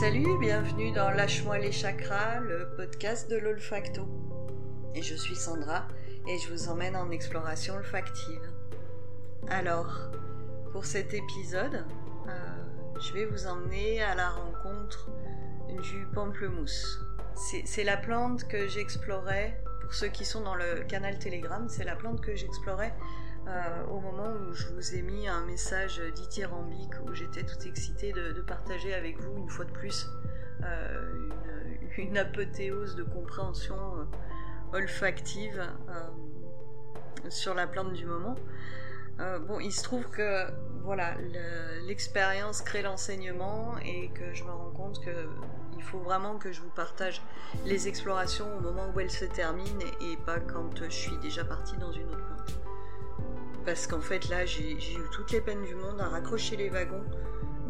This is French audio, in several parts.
salut, bienvenue dans Lâche-moi les chakras, le podcast de l'olfacto. Et je suis Sandra et je vous emmène en exploration olfactive. Alors, pour cet épisode, euh, je vais vous emmener à la rencontre du pamplemousse. C'est la plante que j'explorais, pour ceux qui sont dans le canal Telegram, c'est la plante que j'explorais euh, au moment où je vous ai mis un message dithyrambique où j'étais toute excitée de, partager avec vous une fois de plus euh, une, apothéose de compréhension euh, olfactive sur la plante du moment. bon, il se trouve que voilà, l'expérience crée l'enseignement et que je me rends compte que il faut vraiment que je vous partage les explorations au moment où elles se terminent et pas quand je suis déjà partie dans une autre plante parce qu'en fait là j'ai eu toutes les peines du monde à raccrocher les wagons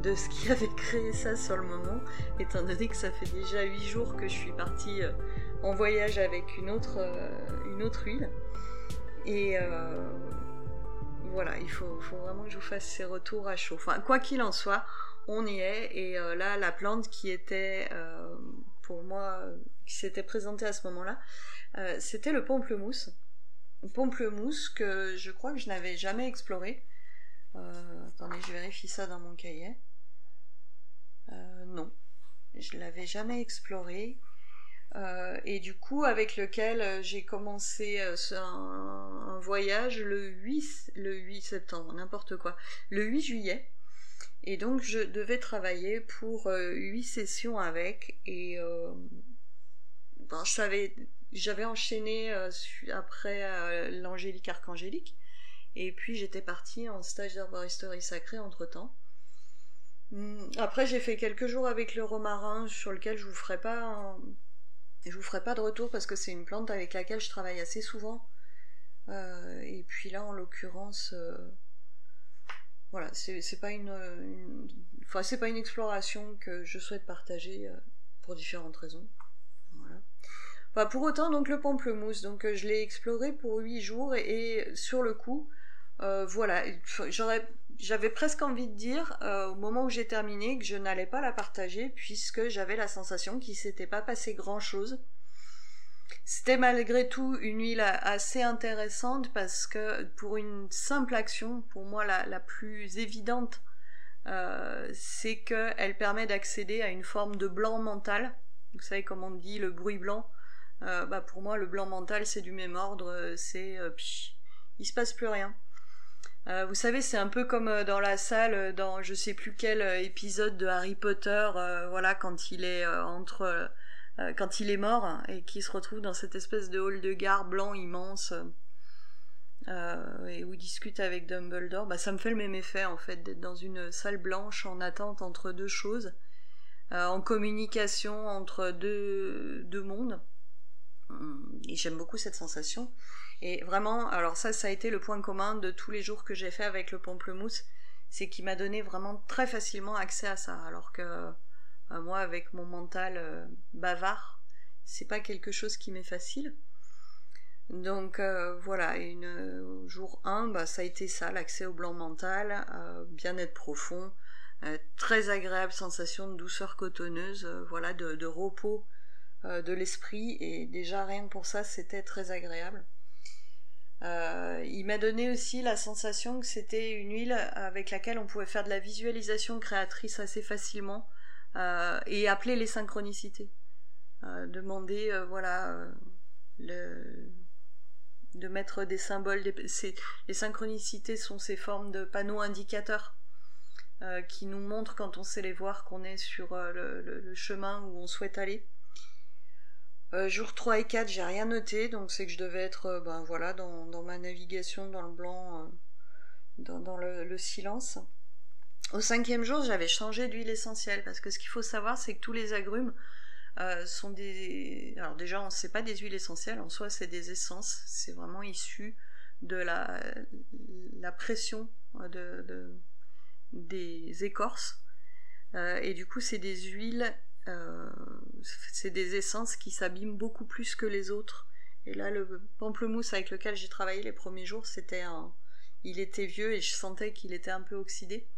de ce qui avait créé ça sur le moment, étant donné que ça fait déjà 8 jours que je suis partie euh, en voyage avec une autre, euh, huile. Et euh, voilà, il faut, vraiment que je vous fasse ces retours à chaud. Enfin, quoi qu'il en soit, on y est. Et là, la plante qui était, pour moi, qui s'était présentée à ce moment-là, c'était le pamplemousse. Pamplemousse que je crois que je n'avais jamais exploré. Euh, attendez, je vérifie ça dans mon cahier. Euh, non, je l'avais jamais exploré. Euh, et du coup, avec lequel j'ai commencé un, voyage le 8, le 8 septembre, n'importe quoi, le 8 juillet. Et donc, je devais travailler pour 8 sessions avec. Et ben, je savais j'avais enchaîné euh, après euh, l'angélique archangélique. Et puis j'étais partie en stage d'herboristerie sacrée entre temps. Hmm, après j'ai fait quelques jours avec le romarin sur lequel je vous ferai pas je vous ferai pas de retour parce que c'est une plante avec laquelle je travaille assez souvent. Euh, et puis là en l'occurrence voilà c'est pas une, enfin c'est pas une exploration que je souhaite partager pour différentes raisons. Pour autant, donc le pamplemousse, donc euh, je l'ai exploré pour 8 jours et, sur le coup, euh, voilà, j'avais presque envie de dire euh, au moment où j'ai terminé que je n'allais pas la partager puisque j'avais la sensation qu'il s'était pas passé grand chose. C'était malgré tout une huile assez intéressante parce que pour une simple action, pour moi la, plus évidente, c'est qu'elle permet d'accéder à une forme de blanc mental. Vous savez comment on dit le bruit blanc? Euh, bah pour moi le blanc mental c'est du même ordre, euh, c'est euh, il se passe plus rien. vous savez, c'est un peu comme dans la salle, dans je sais plus quel épisode de Harry Potter, voilà, quand il est entre, quand il est mort et qu'il se retrouve dans cette espèce de hall de gare blanc immense, et où il discute avec Dumbledore. Bah, ça me fait le même effet en fait d'être dans une salle blanche en attente entre deux choses, en communication entre deux mondes j'aime beaucoup cette sensation. Et vraiment, alors ça, ça a été le point commun de tous les jours que j'ai fait avec le pamplemousse, c'est qu'il m'a donné vraiment très facilement accès à ça, alors que euh, moi, avec mon mental euh, bavard, c'est pas quelque chose qui m'est facile. Donc euh, voilà, jour 1, bah, ça a été ça, l'accès au blanc mental, bien-être profond, très agréable sensation de douceur cotonneuse, voilà, de repos de l'esprit et déjà rien que pour ça c'était très agréable. Euh, il m'a donné aussi la sensation que c'était une huile avec laquelle on pouvait faire de la visualisation créatrice assez facilement euh, et appeler les synchronicités. demander, voilà, le, de mettre des symboles. les synchronicités sont ces formes de panneaux indicateurs qui nous montrent quand on sait les voir qu'on est sur le, chemin où on souhaite aller. Euh, jour 3 et 4, j'ai rien noté, donc c'est que je devais être euh, ben, voilà, dans, ma navigation dans le blanc, euh, dans, le, silence. Au cinquième jour, j'avais changé d'huile essentielle, parce que ce qu'il faut savoir, c'est que tous les agrumes sont des... Alors déjà, on sait pas des huiles essentielles, en soi, c'est des essences, c'est vraiment issu de la, la pression de, des écorces. et du coup, c'est des huiles euh, c'est des essences qui s'abîment beaucoup plus que les autres. Et là, le pamplemousse avec lequel j'ai travaillé les premiers jours, c'était un. Il était vieux et je sentais qu'il était un peu oxydé.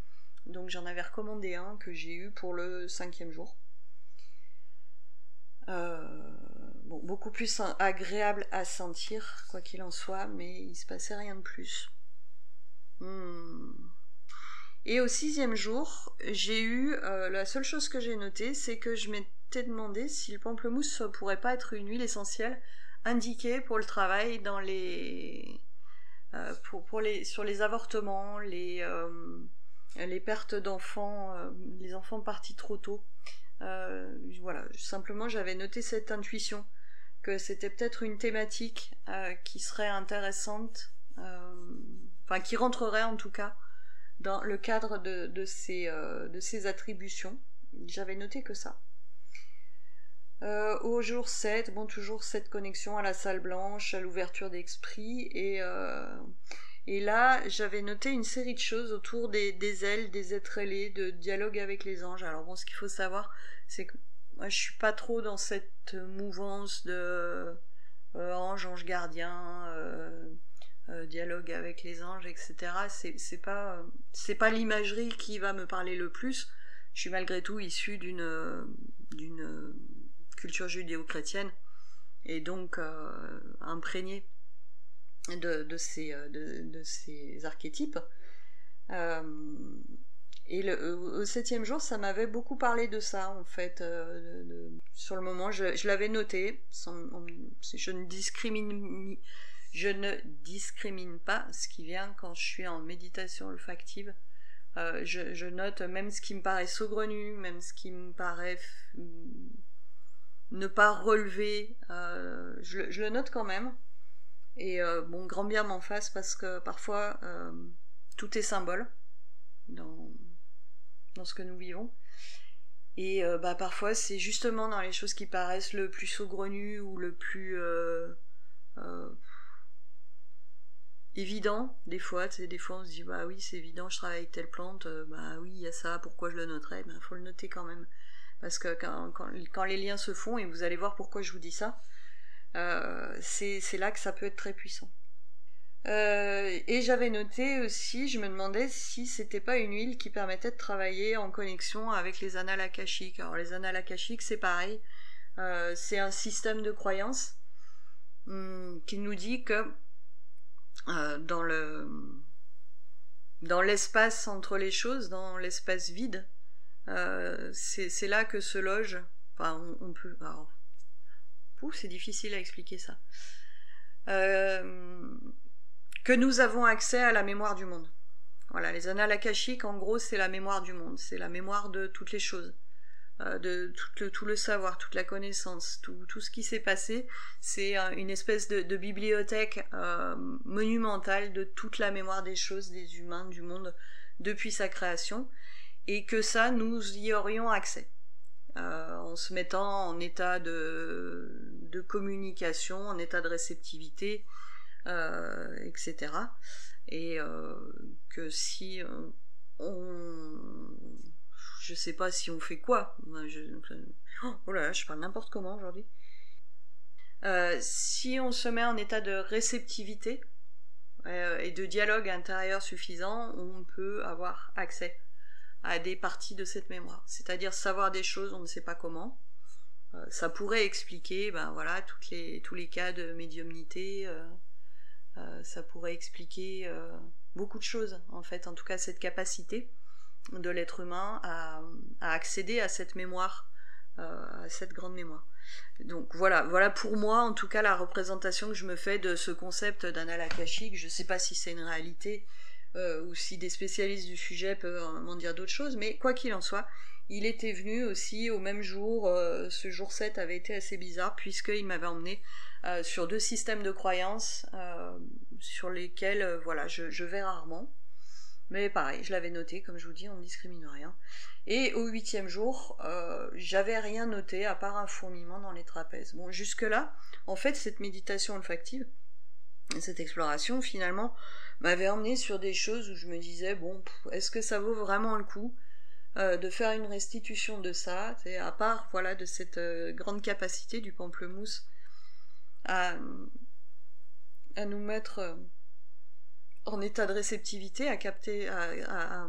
Donc j'en avais recommandé un que j'ai eu pour le cinquième jour. beaucoup plus agréable à sentir, quoi qu'il en soit, mais il se passait rien de plus. Hmm. Et au sixième jour, j'ai eu la seule chose que j'ai notée, c'est que je m'étais demandé si le pamplemousse pourrait pas être une huile essentielle indiquée pour le travail dans les euh, pour, les, sur les avortements, les, euh, les pertes d'enfants, euh, les enfants partis trop tôt. voilà, simplement j'avais noté cette intuition que c'était peut-être une thématique qui serait intéressante, enfin qui rentrerait en tout cas dans le cadre de, de, ces, de ces attributions. J'avais noté que ça. Euh, au jour 7, bon, toujours cette connexion à la salle blanche, à l'ouverture d'esprit. Et, euh, et là, j'avais noté une série de choses autour des, des, ailes, des êtres ailés, de dialogue avec les anges. Alors bon, ce qu'il faut savoir, c'est que moi, je suis pas trop dans cette mouvance de euh, ange, ange gardien, dialogue avec les anges, etc. C'est, pas, c'est pas l'imagerie qui va me parler le plus. Je suis malgré tout issue d'une, d'une culture judéo-chrétienne et donc euh, imprégné de, de, ces, euh, de, ces archétypes. Euh, et le, au septième jour, ça m'avait beaucoup parlé de ça, en fait. sur le moment, je, l'avais noté. je, ne discrimine, je ne discrimine pas ce qui vient quand je suis en méditation olfactive. je, je, note même ce qui me paraît saugrenu, même ce qui me paraît ne pas relever, euh, je, le note quand même. Et euh, bon, grand bien m'en fasse parce que parfois euh, tout est symbole dans, dans ce que nous vivons. Et bah, parfois c'est justement dans les choses qui paraissent le plus saugrenues ou le plus évident des fois tu des fois on se dit bah oui c'est évident je travaille avec telle plante bah oui il y a ça pourquoi je le noterais? Il faut le noter quand même parce que quand, les liens se font, et vous allez voir pourquoi je vous dis ça, euh, c'est là que ça peut être très puissant. Euh, et j'avais noté aussi, je me demandais si c'était pas une huile qui permettait de travailler en connexion avec les annales akashiques. Alors les annales akashiques, c'est pareil, euh, c'est un système de croyance hum, qui nous dit que dans le dans l'espace entre les choses, dans l'espace vide, euh, c'est là que se loge. Enfin, on, peut. c'est difficile à expliquer ça. Euh, que nous avons accès à la mémoire du monde. Voilà, les annales akashiques, en gros, c'est la mémoire du monde, c'est la mémoire de toutes les choses, euh, de tout le, tout le, savoir, toute la connaissance, tout, tout ce qui s'est passé. C'est une espèce de, de bibliothèque monumentale de toute la mémoire des choses, des humains, du monde, depuis sa création et que ça, nous y aurions accès. Euh, en se mettant en état de, de, communication, en état de réceptivité, euh, etc. Et euh, que si on... Je sais pas si on fait quoi. Je, oh là je parle n'importe comment aujourd'hui. si on se met en état de réceptivité et de dialogue intérieur suffisant, on peut avoir accès à des parties de cette mémoire. C'est-à-dire savoir des choses, on ne sait pas comment. Euh, ça pourrait expliquer, ben voilà, les, tous les cas de médiumnité. Euh, euh, ça pourrait expliquer beaucoup de choses, en fait. En tout cas, cette capacité de l'être humain à, accéder à cette mémoire, à cette grande mémoire. Donc voilà, voilà pour moi, en tout cas, la représentation que je me fais de ce concept d'anal akashique. Je ne sais pas si c'est une réalité euh, ou si des spécialistes du sujet peuvent m'en dire d'autres choses, mais quoi qu'il en soit, il était venu aussi au même jour, euh, ce jour 7 avait été assez bizarre, puisqu'il m'avait emmené euh, sur deux systèmes de croyances sur lesquels voilà, je, vais rarement. Mais pareil, je l'avais noté, comme je vous dis, on ne discrimine rien. Et au huitième jour, j'avais rien noté à part un fourmillement dans les trapèzes. Bon, jusque-là, en fait, cette méditation olfactive, cette exploration, finalement, m'avait emmené sur des choses où je me disais bon est-ce que ça vaut vraiment le coup euh, de faire une restitution de ça à part voilà de cette euh, grande capacité du pamplemousse à, à nous mettre euh, en état de réceptivité à capter à,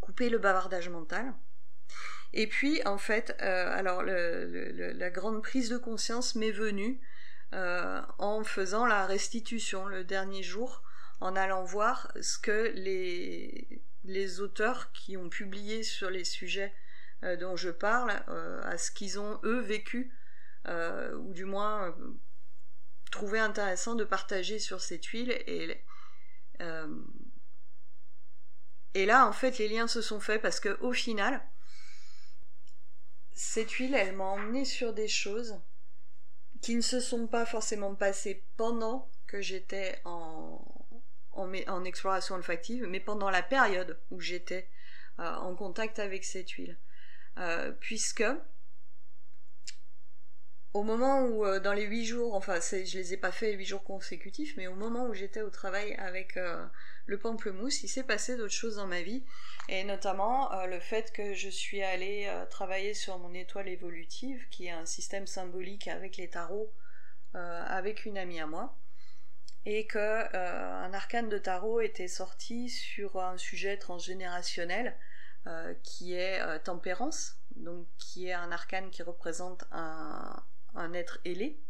couper le bavardage mental. Et puis, en fait, alors la grande prise de conscience m'est venue en faisant la restitution le dernier jour, en allant voir ce que les, les auteurs qui ont publié sur les sujets dont je parle, à ce qu'ils ont eux vécu, ou du moins trouvé intéressant de partager sur cette huile et euh, et là en fait les liens se sont faits parce que au final cette huile elle m'a emmené sur des choses qui ne se sont pas forcément passées pendant que j'étais en, en, exploration olfactive mais pendant la période où j'étais euh, en contact avec cette huile. Euh, puisque au moment où, euh, dans les huit jours, enfin, je les ai pas fait huit jours consécutifs, mais au moment où j'étais au travail avec euh, le pamplemousse, il s'est passé d'autres choses dans ma vie, et notamment euh, le fait que je suis allée travailler sur mon étoile évolutive, qui est un système symbolique avec les tarots, avec une amie à moi, et que un arcane de tarot était sorti sur un sujet transgénérationnel qui est tempérance, donc qui est un arcane qui représente un, un être ailé,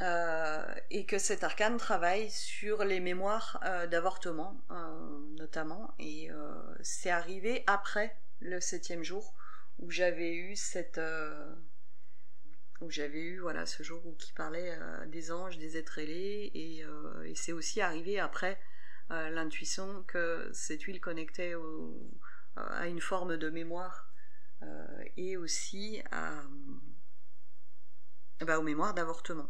euh, et que cet arcane travaille sur les mémoires euh, d'avortement, euh, notamment, et c'est arrivé après le septième jour où j'avais eu cette où j'avais eu voilà ce jour où qui parlait des anges, des êtres ailés, et, c'est aussi arrivé après l'intuition que cette huile connectait à une forme de mémoire et aussi à bah, aux mémoires d'avortement.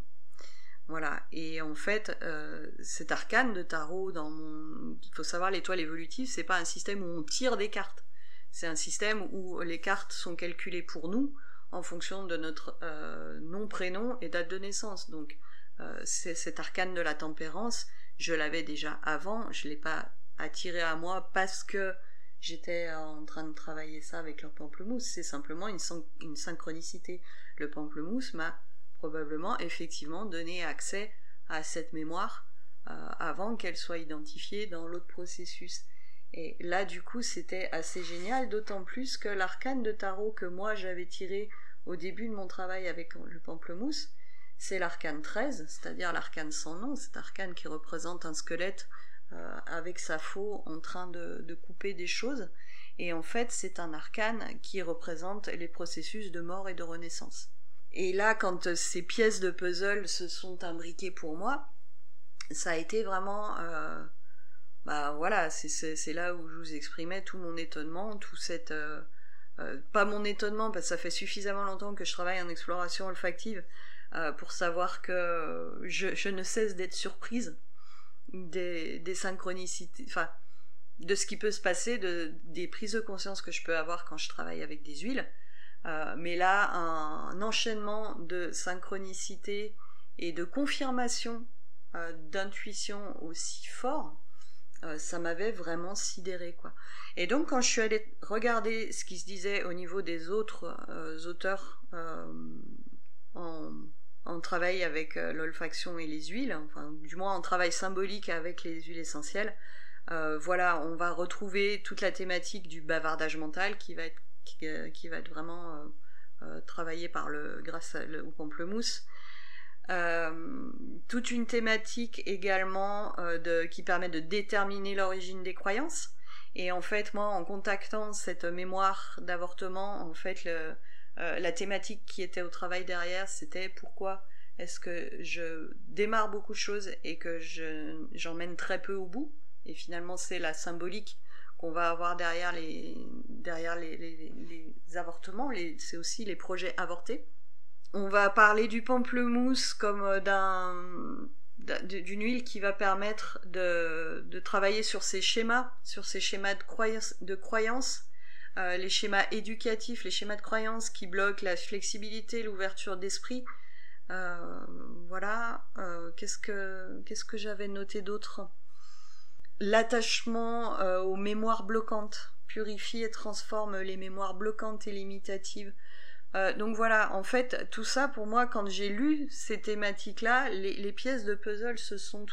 Voilà. Et en fait, euh, cet arcane de tarot, dans mon... il faut savoir, l'étoile évolutive, c'est pas un système où on tire des cartes. C'est un système où les cartes sont calculées pour nous en fonction de notre euh, nom, prénom et date de naissance. Donc, euh, cet arcane de la tempérance, je l'avais déjà avant, je l'ai pas attiré à moi parce que j'étais en train de travailler ça avec le pamplemousse. C'est simplement une synchronicité. Le pamplemousse m'a probablement effectivement donner accès à cette mémoire euh, avant qu'elle soit identifiée dans l'autre processus. Et là, du coup, c'était assez génial, d'autant plus que l'arcane de tarot que moi j'avais tiré au début de mon travail avec le pamplemousse, c'est l'arcane 13, c'est-à-dire l'arcane sans nom, cet arcane qui représente un squelette euh, avec sa faux en train de, de, couper des choses. Et en fait, c'est un arcane qui représente les processus de mort et de renaissance. Et là, quand euh, ces pièces de puzzle se sont imbriquées pour moi, ça a été vraiment... Euh, bah voilà, c'est là où je vous exprimais tout mon étonnement, tout cette... Euh, pas mon étonnement, parce que ça fait suffisamment longtemps que je travaille en exploration olfactive pour savoir que je, ne cesse d'être surprise des, synchronicités, enfin, de ce qui peut se passer, de, des prises de conscience que je peux avoir quand je travaille avec des huiles. Euh, mais là, un, enchaînement de synchronicité et de confirmation euh, d'intuition aussi fort, euh, ça m'avait vraiment sidéré quoi. Et donc quand je suis allée regarder ce qui se disait au niveau des autres auteurs en, en, travail avec l'olfaction et les huiles, enfin du moins en travail symbolique avec les huiles essentielles, voilà, on va retrouver toute la thématique du bavardage mental qui va être euh, qui, va être vraiment euh, euh, travaillé par le, grâce au pamplemousse. toute une thématique également qui permet de déterminer l'origine des croyances. Et en fait, moi, en contactant cette mémoire d'avortement, en fait, la thématique qui était au travail derrière, c'était pourquoi est-ce que je démarre beaucoup de choses et que j'emmène très peu au bout. Et finalement, c'est la symbolique qu'on va avoir derrière les, derrière les, les, avortements, c'est aussi les projets avortés. On va parler du pamplemousse comme euh, d'un d'une huile qui va permettre de, de, travailler sur ces schémas, sur ces schémas de croyance, de croyance, euh, les schémas éducatifs, les schémas de croyance qui bloquent la flexibilité, l'ouverture d'esprit. Euh, voilà. qu'est-ce que qu'est-ce que j'avais noté d'autre? L'attachement euh, aux mémoires bloquantes purifie et transforme les mémoires bloquantes et limitatives. Euh, donc voilà, en fait, tout ça pour moi, quand j'ai lu ces thématiques-là, les, pièces de puzzle se sont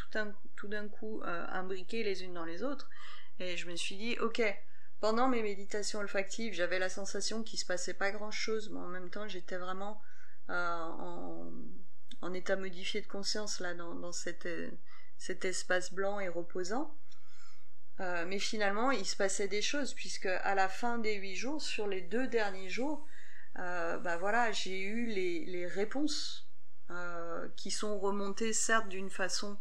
tout, d'un coup euh, imbriquées les unes dans les autres, et je me suis dit, ok, pendant mes méditations olfactives, j'avais la sensation qu'il se passait pas grand chose, mais en même temps, j'étais vraiment en, état modifié de conscience là dans, cet espace blanc et reposant. Mais finalement, il se passait des choses puisque à la fin des huit jours, sur les deux derniers jours, bah voilà, j'ai eu les réponses euh, qui sont remontés certes d'une façon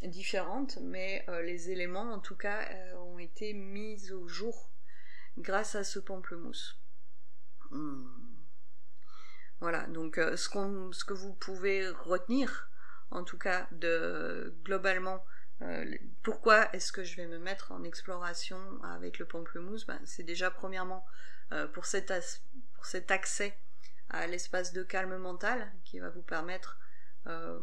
différente, mais euh, les éléments en tout cas euh, ont été mis au jour grâce à ce pamplemousse. Hmm. Voilà, donc ce, ce, que vous pouvez retenir, en tout cas, de globalement, pourquoi est-ce que je vais me mettre en exploration avec le pamplemousse? Ben, C'est déjà premièrement pour, cet pour cet accès à l'espace de calme mental qui va vous permettre euh,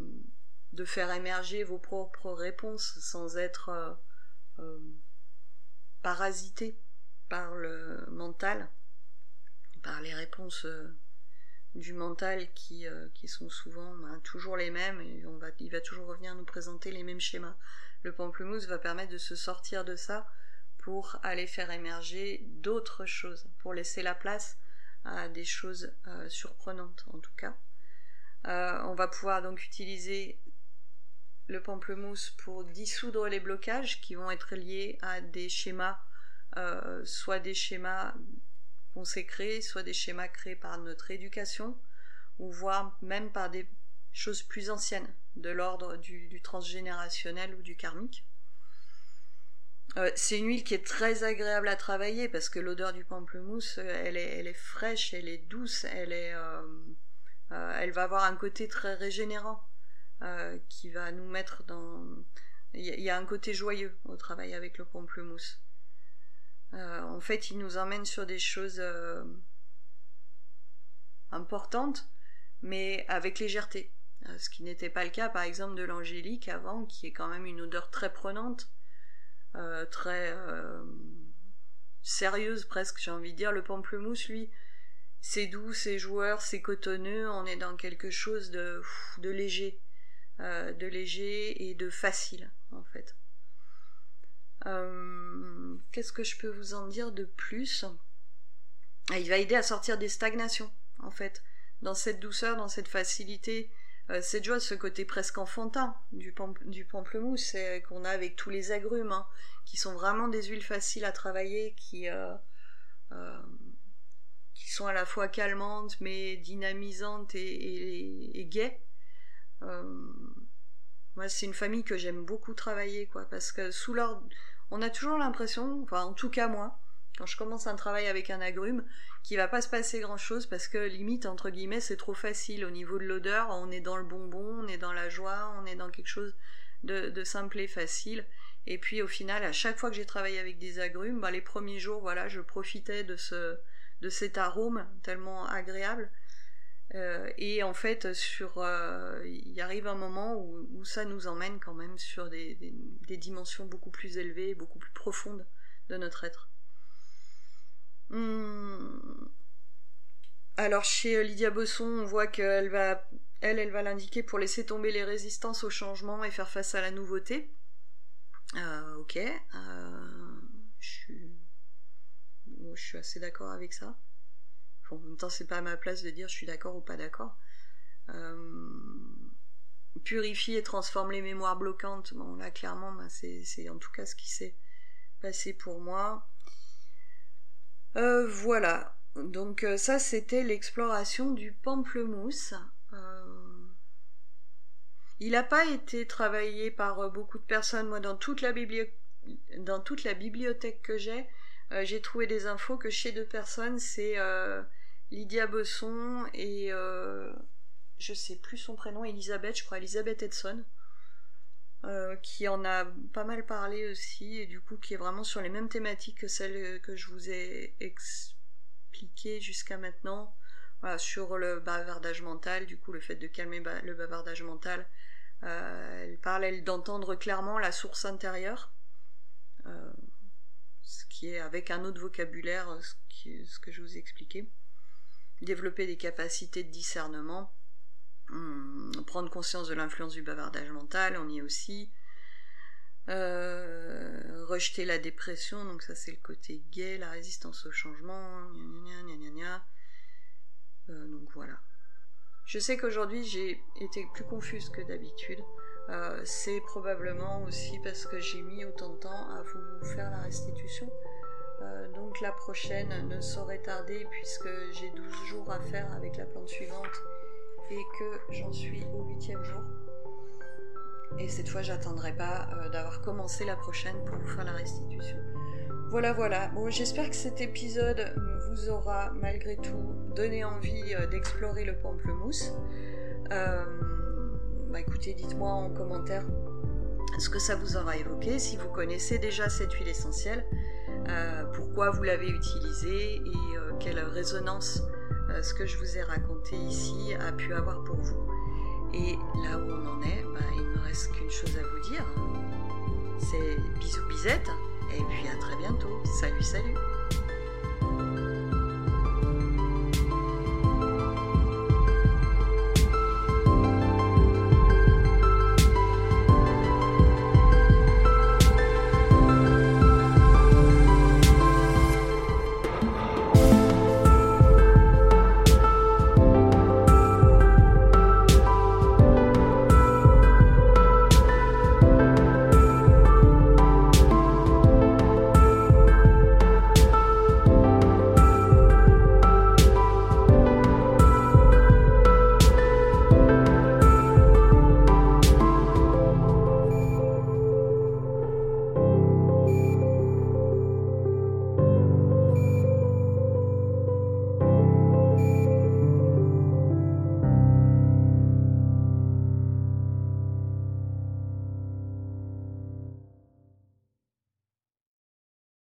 de faire émerger vos propres réponses sans être euh, euh, parasité par le mental, par les réponses du mental qui, qui sont souvent ben, toujours les mêmes et on va, il va toujours revenir nous présenter les mêmes schémas. Le pamplemousse va permettre de se sortir de ça pour aller faire émerger d'autres choses, pour laisser la place à des choses euh, surprenantes en tout cas. Euh, on va pouvoir donc utiliser le pamplemousse pour dissoudre les blocages qui vont être liés à des schémas, euh, soit des schémas s'est créés, soit des schémas créés par notre éducation, ou voire même par des choses plus anciennes, de l'ordre du transgénérationnel ou du karmique. Euh, c'est une huile qui est très agréable à travailler parce que l'odeur du pamplemousse, euh, elle est, fraîche, elle est douce, elle euh, elle va avoir un côté très régénérant qui va nous mettre dans. Il y, a un côté joyeux au travail avec le pamplemousse. En fait, il nous emmène sur des choses importantes, mais avec légèreté. Ce qui n'était pas le cas, par exemple, de l'angélique avant, qui est quand même une odeur très prenante euh, très euh, sérieuse presque, j'ai envie de dire. Le pamplemousse, lui, c'est doux, c'est joueur, c'est cotonneux, on est dans quelque chose de, léger, euh, de léger et de facile en fait. Qu'est-ce que je peux vous en dire de plus? Ah, Il va aider à sortir des stagnations en fait, dans cette douceur, dans cette facilité, cette joie, ce côté presque enfantin du, pamplemousse qu'on a avec tous les agrumes. Hein qui sont vraiment des huiles faciles à travailler, qui, euh, euh, sont à la fois calmantes mais dynamisantes et, et, gaies. Moi, c'est une famille que j'aime beaucoup travailler, quoi, parce que sous leur, on a toujours l'impression, enfin en tout cas moi, quand je commence un travail avec un agrume, qu'il va pas se passer grand chose parce que limite entre guillemets c'est trop facile au niveau de l'odeur, on est dans le bonbon, on est dans la joie, on est dans quelque chose de, de simple et facile. Et puis au final, à chaque fois que j'ai travaillé avec des agrumes, bah, les premiers jours, voilà, je profitais de ce de cet arôme tellement agréable. Euh, et en fait, sur, euh, il arrive un moment où, ça nous emmène quand même sur des, dimensions beaucoup plus élevées, beaucoup plus profondes de notre être. Hmm. Alors chez Lydia Besson, on voit qu'elle va, elle, elle va l'indiquer pour laisser tomber les résistances au changement et faire face à la nouveauté. Euh, ok. Euh, je suis assez d'accord avec ça. En même temps, c'est pas à ma place de dire je suis d'accord ou pas d'accord. Euh, purifie et transforme les mémoires bloquantes. Bon, là, clairement, bah, c'est en tout cas ce qui s'est passé pour moi. voilà. Donc ça, c'était l'exploration du pamplemousse. Il n'a pas été travaillé par euh, beaucoup de personnes. Moi, dans toute la, dans toute la bibliothèque que j'ai, euh, j'ai trouvé des infos que chez deux personnes, c'est euh, Lydia Besson et je sais plus son prénom, Elisabeth, je crois, Elisabeth Edson, qui en a pas mal parlé aussi, et du coup qui est vraiment sur les mêmes thématiques que celles que je vous ai expliquées jusqu'à maintenant. sur le bavardage mental, du coup le fait de calmer le bavardage mental, euh, elle parle, elle, d'entendre clairement la source intérieure, euh, ce qui est avec un autre vocabulaire, ce, qui, ce que je vous ai expliqué. Développer des capacités de discernement, hum, prendre conscience de l'influence du bavardage mental, on y est aussi. rejeter la dépression, donc ça c'est le côté gay, la résistance au changement, gna gna donc voilà. Je sais qu'aujourd'hui j'ai été plus confuse que d'habitude. Euh, c'est probablement aussi parce que j'ai mis autant de temps à vous faire la restitution. Euh, donc la prochaine ne saurait tarder puisque j'ai 12 jours à faire avec la plante suivante et que j'en suis au huitième jour. Et cette fois, j'attendrai pas euh, d'avoir commencé la prochaine pour vous faire la restitution. Voilà, voilà. Bon, j'espère que cet épisode vous aura malgré tout donné envie d'explorer le pamplemousse. Bah, écoutez, dites-moi en commentaire ce que ça vous aura évoqué, si vous connaissez déjà cette huile essentielle, euh, pourquoi vous l'avez utilisée et euh, quelle résonance euh, ce que je vous ai raconté ici a pu avoir pour vous. Et là où on en est, bah, il ne me reste qu'une chose à vous dire. C'est bisous bisettes et puis à très bientôt. Salut salut